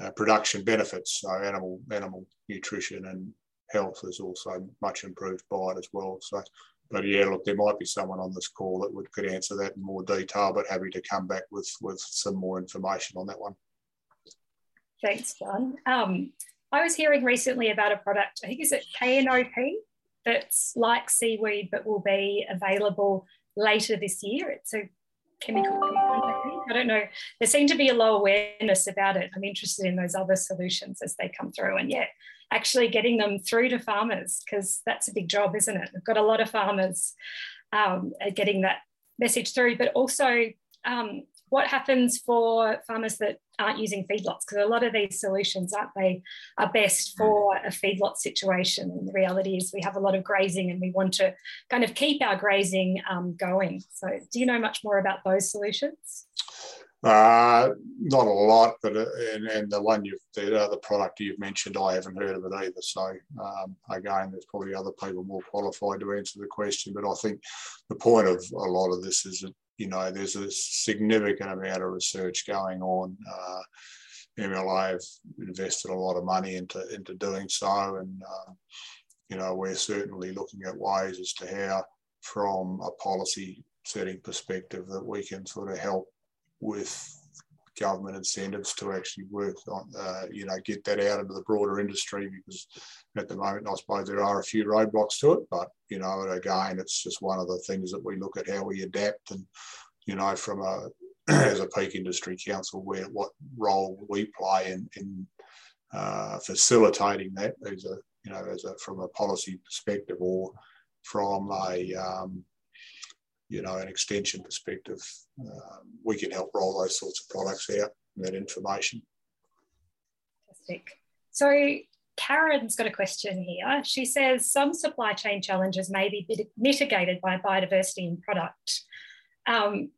uh, production benefits. So animal animal nutrition and health is also much improved by it as well. So, but yeah, look, there might be someone on this call that would could answer that in more detail. But happy to come back with with some more information on that one. Thanks, John. Um, I was hearing recently about a product. I think is it KNOP that's like seaweed but will be available later this year. It's a chemical I don't know. There seemed to be a low awareness about it. I'm interested in those other solutions as they come through. And yet, actually getting them through to farmers, because that's a big job, isn't it? We've got a lot of farmers um, getting that message through, but also um, what happens for farmers that aren't using feedlots? Because a lot of these solutions, aren't they, are best for a feedlot situation. And the reality is we have a lot of grazing and we want to kind of keep our grazing um, going. So do you know much more about those solutions? Uh, not a lot, but uh, and, and the one you've the other product you've mentioned, I haven't heard of it either. So um, again, there's probably other people more qualified to answer the question. But I think the point of a lot of this is that you know, there's a significant amount of research going on. Uh, MLA have invested a lot of money into into doing so, and um, you know, we're certainly looking at ways as to how, from a policy setting perspective, that we can sort of help with government incentives to actually work on, uh, you know, get that out into the broader industry because at the moment, I suppose there are a few roadblocks to it, but, you know, again, it's just one of the things that we look at how we adapt and, you know, from a, as a peak industry council, where what role we play in, in uh, facilitating that as a, you know, as a, from a policy perspective or from a, um, you know, an extension perspective, um, we can help roll those sorts of products out and that information. Fantastic. So Karen's got a question here. She says some supply chain challenges may be mitigated by biodiversity in product. Um,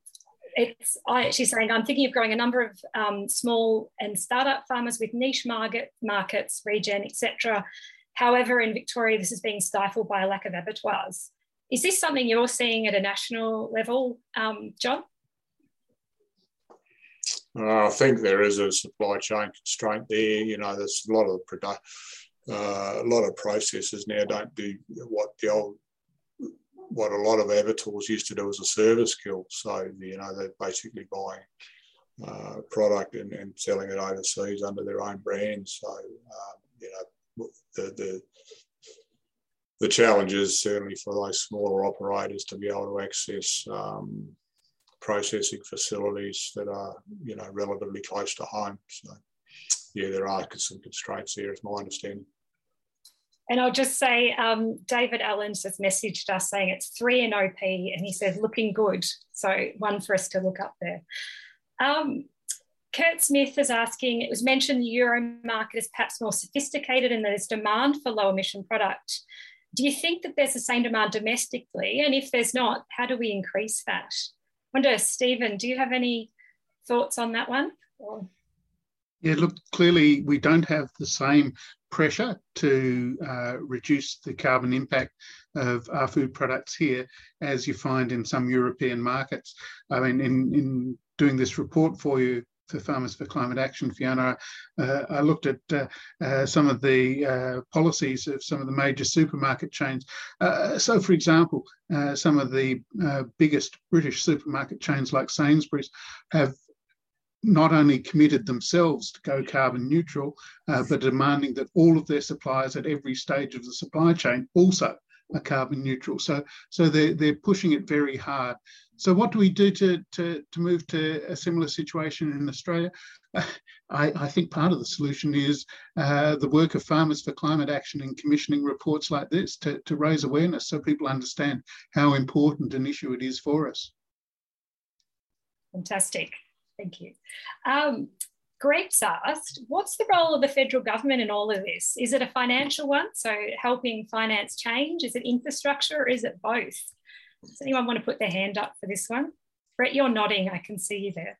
it's, I, she's saying, I'm thinking of growing a number of um, small and startup farmers with niche market, markets, regen, etc. However, in Victoria, this is being stifled by a lack of abattoirs. Is this something you're seeing at a national level, um, John? I think there is a supply chain constraint there. You know, there's a lot of uh, a lot of processors now don't do what the old what a lot of abattoirs used to do as a service kill. So you know they're basically buying uh, product and, and, selling it overseas under their own brand. So um, you know the, the the challenge is certainly for those smaller operators to be able to access um, processing facilities that are, you know, relatively close to home. So, yeah, there are some constraints there, is my understanding. And I'll just say, um, David Allens has messaged us saying it's 3-NOP, and he said looking good. So one for us to look up there. Um, Kurt Smith is asking, it was mentioned the Euro market is perhaps more sophisticated and there's demand for low emission product. Do you think that there's the same demand domestically? And if there's not, how do we increase that? I wonder, Stephen, do you have any thoughts on that one? Or? Yeah, look, clearly we don't have the same pressure to uh, reduce the carbon impact of our food products here as you find in some European markets. I mean, in, in doing this report for you, for Farmers for Climate Action, Fiona, uh, I looked at uh, uh, some of the uh, policies of some of the major supermarket chains. Uh, so, for example, uh, some of the biggest British supermarket chains like Sainsbury's have not only committed themselves to go carbon neutral, but demanding that all of their suppliers at every stage of the supply chain also are carbon neutral. So, so they're, they're pushing it very hard. So what do we do to, to, to move to a similar situation in Australia? I, I think part of the solution is uh, the work of Farmers for Climate Action in commissioning reports like this to, to raise awareness so people understand how important an issue it is for us. Fantastic. Thank you. Um, asked, what's the role of the federal government in all of this? Is it a financial one, so helping finance change? Is it infrastructure or is it both? Does anyone want to put their hand up for this one? Brett, you're nodding. I can see you there.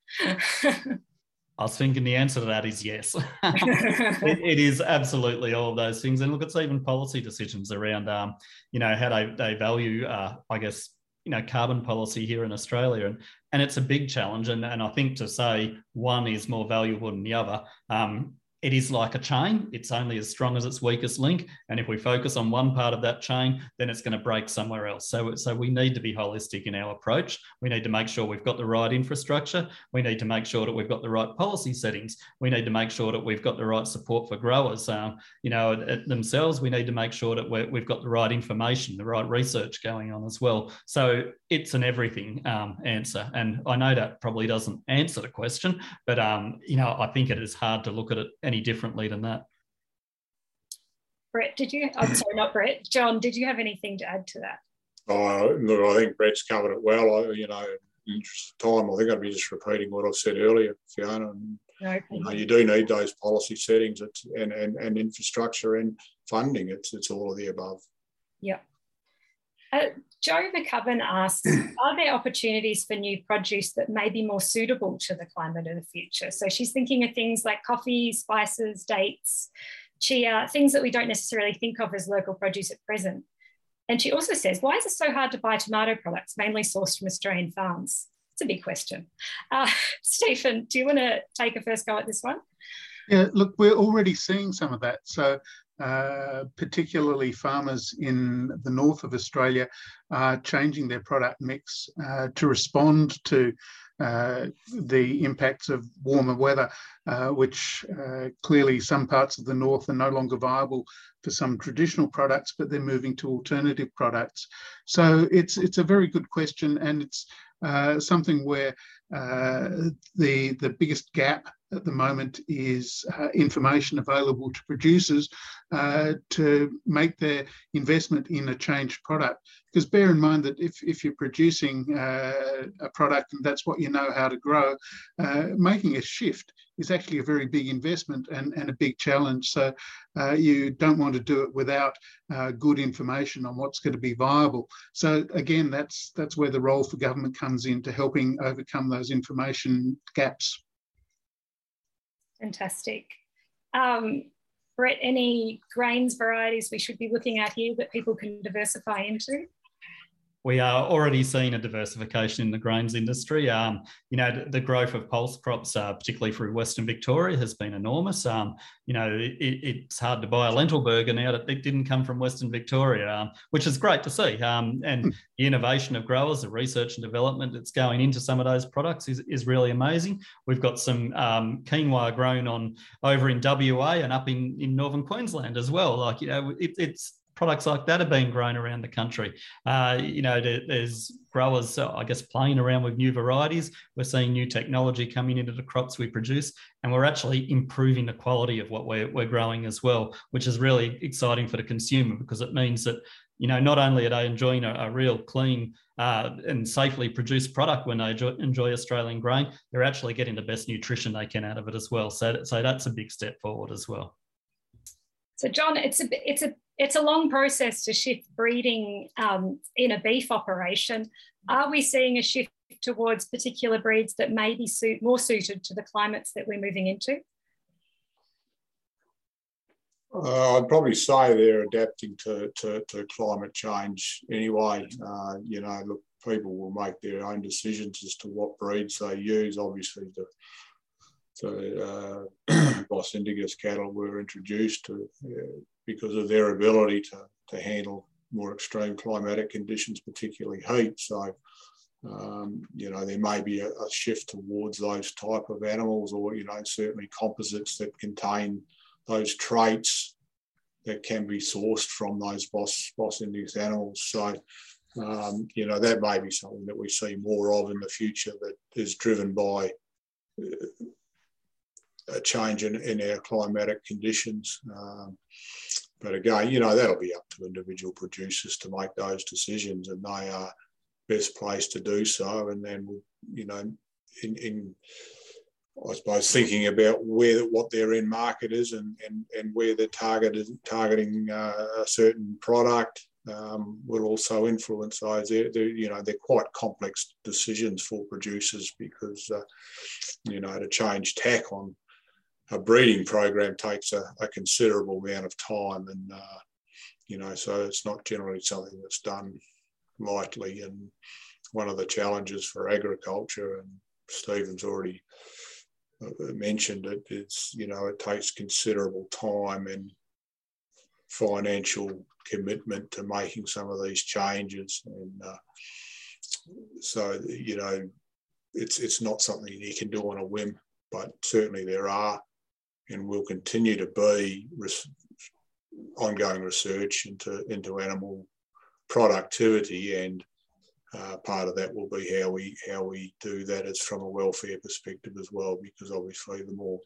I was thinking the answer to that is yes. it, it is absolutely all of those things. And look, it's even policy decisions around, um, you know, how they, they value, uh, I guess, you know carbon policy here in Australia, and and it's a big challenge. And and I think to say one is more valuable than the other, um, it is like a chain. It's only as strong as its weakest link. And if we focus on one part of that chain, then it's going to break somewhere else. So, so we need to be holistic in our approach. We need to make sure we've got the right infrastructure. We need to make sure that we've got the right policy settings. We need to make sure that we've got the right support for growers. Um, you know, themselves, we need to make sure that we have got the right information, the right research going on as well. So it's an everything um, answer. And I know that probably doesn't answer the question, but um, you know, I think it is hard to look at it any differently than that. Brett, did you? I'm sorry, not Brett. John, did you have anything to add to that? Oh, look, I think Brett's covered it well. I, you know, in interest time, I think I'd be just repeating what I've said earlier, Fiona. And, no, you, know, you do need those policy settings and, and, and infrastructure and funding. It's, it's all of the above. Yeah. Uh, Joe McCubbin asks Are there opportunities for new produce that may be more suitable to the climate of the future? So she's thinking of things like coffee, spices, dates, chia, things that we don't necessarily think of as local produce at present. And she also says, Why is it so hard to buy tomato products mainly sourced from Australian farms? It's a big question. Uh, Stephen, do you want to take a first go at this one? Yeah, look, we're already seeing some of that. So uh, particularly farmers in the north of Australia, are changing their product mix uh, to respond to uh, the impacts of warmer weather, uh, which uh, clearly some parts of the north are no longer viable for some traditional products, but they're moving to alternative products. So it's it's a very good question, and it's something where the the biggest gap at the moment is uh, information available to producers uh, to make their investment in a changed product. Because bear in mind that if, if you're producing uh, a product and that's what you know how to grow, uh, making a shift is actually a very big investment and, and a big challenge. So uh, you don't want to do it without uh, good information on what's going to be viable. So again, that's that's where the role for government comes in to helping overcome those information gaps. Fantastic. Um, Brett, any grains varieties we should be looking at here that people can diversify into? We are already seeing a diversification in the grains industry. Um, you know, the, growth of pulse crops, uh, particularly through Western Victoria, has been enormous. Um, you know, it, it's hard to buy a lentil burger now that it didn't come from Western Victoria, um, which is great to see. Um, and hmm. the innovation of growers, the research and development that's going into some of those products is, is really amazing. We've got some um, quinoa grown on over in WA and up in, in northern Queensland as well. Like, you know, it, it's products like that are being grown around the country. Uh, you know, there's growers, I guess, playing around with new varieties. We're seeing new technology coming into the crops we produce, and we're actually improving the quality of what we're, we're growing as well, which is really exciting for the consumer because it means that you know, not only are they enjoying a, a real clean uh, and safely produced product when they enjoy, enjoy, Australian grain, they're actually getting the best nutrition they can out of it as well. So, so that's a big step forward as well. So, John, it's a it's a it's a long process to shift breeding um, in a beef operation. Are we seeing a shift towards particular breeds that may be suit, more suited to the climates that we're moving into? Uh, I'd probably say they're adapting to, to, to climate change anyway. Uh, you know, look, people will make their own decisions as to what breeds they use. Obviously, the so uh, Bos Indicus cattle were introduced to, uh, because of their ability to, to handle more extreme climatic conditions, particularly heat. So, um, you know, there may be a, a, shift towards those type of animals or, you know, certainly composites that contain those traits that can be sourced from those Bos Bos indicus animals. So, um, you know, that may be something that we see more of in the future that is driven by a change in, in our climatic conditions. Um, but again, you know, that'll be up to individual producers to make those decisions, and they are best placed to do so. And then, you know, in, in I suppose thinking about where what their end market is and, and, and where they're targeted, targeting uh, a certain product um, will also influence those. They're, they're, you know, they're quite complex decisions for producers because, uh, you know, to change tack on a breeding program takes a, a considerable amount of time, and uh, you know, so it's not generally something that's done lightly. And one of the challenges for agriculture, and Stephen's already uh, mentioned it, it's you know, it takes considerable time and financial commitment to making some of these changes, and uh, so you know, it's it's not something you can do on a whim but certainly there are and will continue to be res- ongoing research into into animal productivity and uh, part of that will be how we how we do that. Is from a welfare perspective as well because obviously the more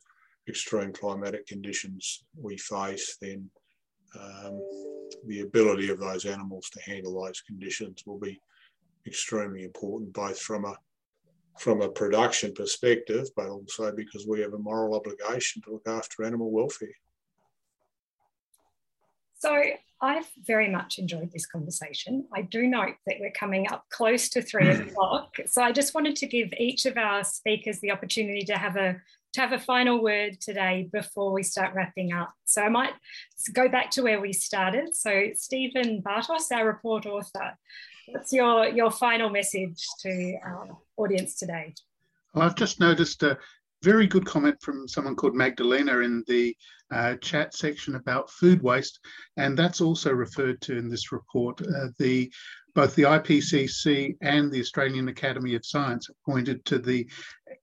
extreme climatic conditions we face then um, the ability of those animals to handle those conditions will be extremely important both from a from a production perspective, but also because we have a moral obligation to look after animal welfare. So I've very much enjoyed this conversation. I do note that we're coming up close to three hmm. o'clock. So I just wanted to give each of our speakers the opportunity to have a to have a final word today before we start wrapping up. So I might go back to where we started. So Stephen Bartos, our report author, what's your, your final message to our audience today? Well, I've just noticed a very good comment from someone called Magdalena in the uh, chat section about food waste, and that's also referred to in this report. Uh, the both the IPCC and the Australian Academy of Science have pointed to the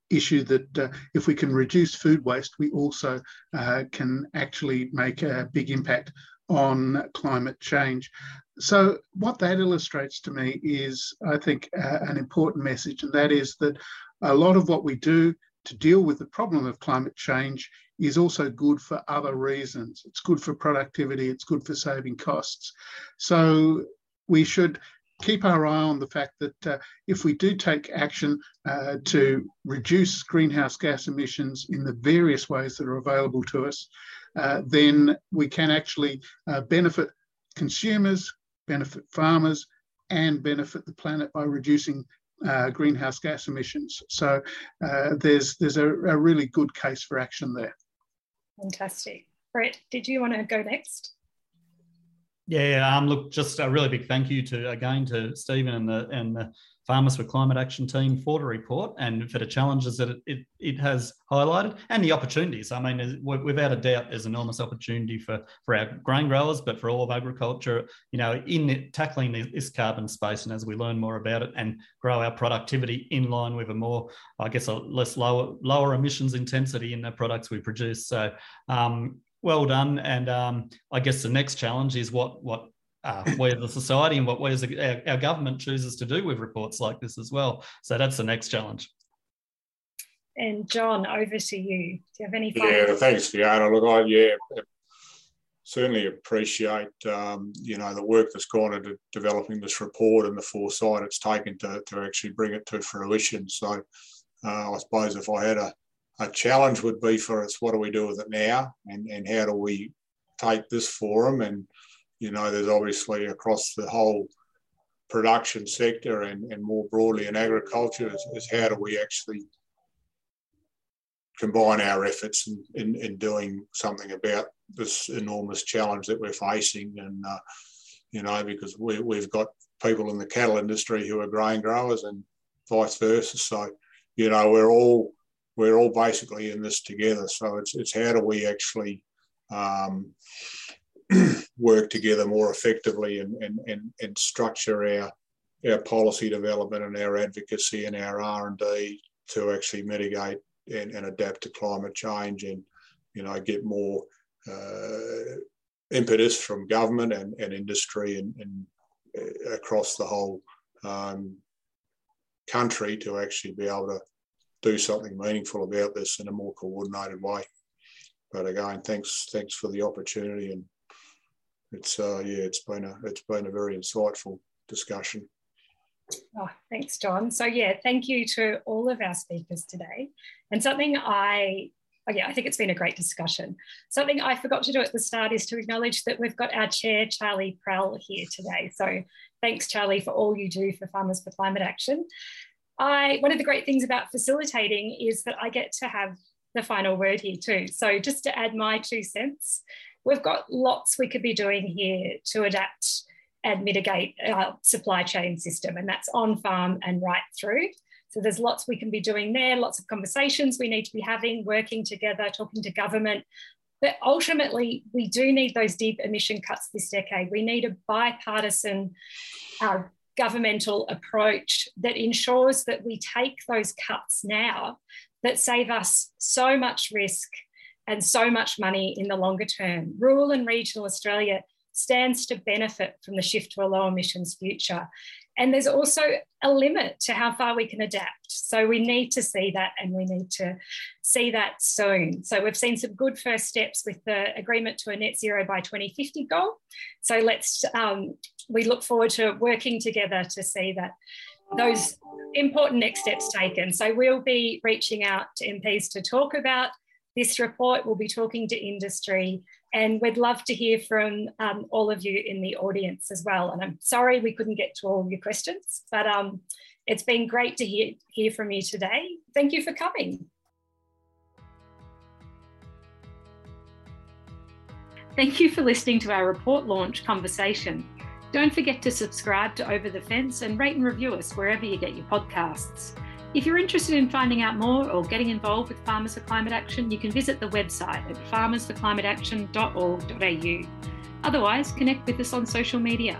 issue that uh, if we can reduce food waste, we also uh, can actually make a big impact on climate change. So, what that illustrates to me is, I think, uh, an important message, and that is that a lot of what we do to deal with the problem of climate change is also good for other reasons. It's good for productivity, it's good for saving costs. So, we should keep our eye on the fact that uh, if we do take action uh, to reduce greenhouse gas emissions in the various ways that are available to us, uh, then we can actually uh, benefit consumers, benefit farmers, and benefit the planet by reducing uh, greenhouse gas emissions. So uh, there's there's a, a really good case for action there. Fantastic. Brett, did you want to go next? Yeah, um, look, just a really big thank you to again to Stephen and the and the Farmers for Climate Action team for the report and for the challenges that it, it, it has highlighted and the opportunities. I mean, without a doubt, there's enormous opportunity for, for our grain growers, but for all of agriculture, you know, in it, tackling this carbon space. And as we learn more about it and grow our productivity in line with a more, I guess, a less lower, lower emissions intensity in the products we produce. So, um, well done. And um, I guess the next challenge is what what uh, where the society and what where's our, our government chooses to do with reports like this as well. So that's the next challenge. And John, over to you. Do you have any? Yeah, thanks, Fiona. Look, I yeah, certainly appreciate um, you know the work that's gone into developing this report and the foresight it's taken to, to actually bring it to fruition. So uh, I suppose if I had a, a challenge would be for us, what do we do with it now, and and how do we take this forum and you know, there's obviously across the whole production sector and, and more broadly in agriculture is, is how do we actually combine our efforts in, in, in, doing something about this enormous challenge that we're facing. And uh, you know because we, we've got people in the cattle industry who are grain growers and vice versa. So you know we're all we're all basically in this together. So it's, it's how do we actually um, work together more effectively and, and, and, and structure our, our policy development and our advocacy and our R&D to actually mitigate and, and adapt to climate change and, you know, get more uh, impetus from government and, and industry and, and uh, across the whole um, country to actually be able to do something meaningful about this in a more coordinated way. But again, thanks thanks for the opportunity, and it's uh, yeah, it's been a it's been a very insightful discussion. Oh, thanks, John. So yeah, thank you to all of our speakers today. And something I oh yeah, I think it's been a great discussion. Something I forgot to do at the start is to acknowledge that we've got our chair, Charlie Prell, here today. So thanks, Charlie, for all you do for Farmers for Climate Action. I one of the great things about facilitating is that I get to have the final word here too. So just to add my two cents, we've got lots we could be doing here to adapt and mitigate our supply chain system, and that's on farm and right through. So there's lots we can be doing there, lots of conversations we need to be having, working together, talking to government. But ultimately, we do need those deep emission cuts this decade. We need a bipartisan uh, governmental approach that ensures that we take those cuts now that save us so much risk and so much money in the longer term. Rural and regional Australia stands to benefit from the shift to a low emissions future. And there's also a limit to how far we can adapt. So we need to see that and we need to see that soon. So we've seen some good first steps with the agreement to a net zero by 2050 goal. So let's, um, we look forward to working together to see that those important next steps taken. So we'll be reaching out to MPs to talk about this report. We'll be talking to industry and we'd love to hear from um, all of you in the audience as well. And I'm sorry we couldn't get to all your questions, but um, it's been great to hear, hear from you today. Thank you for coming. Thank you for listening to our report launch conversation. Don't forget to subscribe to Over the Fence and rate and review us wherever you get your podcasts. If you're interested in finding out more or getting involved with Farmers for Climate Action, you can visit the website at farmersforclimateaction.org.au. Otherwise, connect with us on social media.